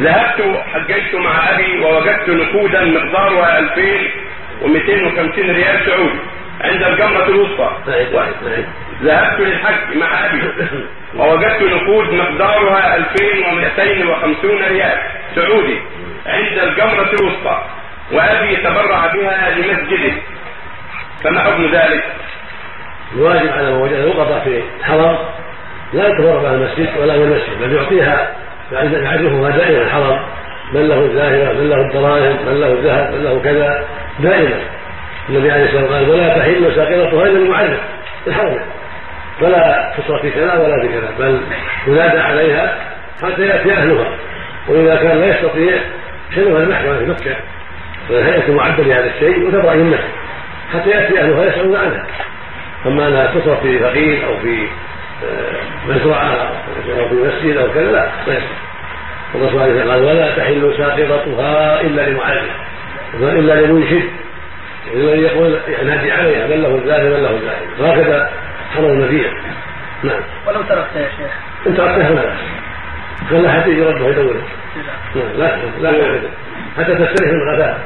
ذهبت حججت مع أبي ووجدت نقودا مقدارها 2250 ريال سعودي عند الجمرة الوسطى. ذهبت للحج مع أبي. ووجدت نقود مقدارها 2250 ريال سعودي عند الجمرة الوسطى. وأبي تبرع بها لمسجده. فما حكم ذلك؟ الواجب على من وجد في الحرم لا يتفرق على المسجد ولا من المسجد بل يعطيها يعرفها دائما الحرم من له الزاهرة من له الدراهم من له الذهب من له كذا. دائما. النبي عليه الصلاة والسلام قال ولا تحل ساقطتها الا المعرف الحرم فلا تصرف في كذا ولا في كذا بل ينادى عليها حتى يأتي أهلها. وإذا كان لا يستطيع شنوها المحكمة في مكة؟ والهيئه معده لهذا الشيء وتبرأ من حتى يأتي أهلها يسألون عنها. أما أنها تصرف في فقير أو في أو في مسجد أو كذا لا ما يصح الرسول عليه قال ولا تحل ساقطتها إلا لمعرف إلا لمنشد. الذي يقول ينادي عليها من له الزاهد من له الزاهد وهكذا حرم المدينة نعم. ولو تركتها يا شيخ. إن تركتها فلا خلى حتى يجي ربه يدور. لا لا لا حتى تستريح من الغداء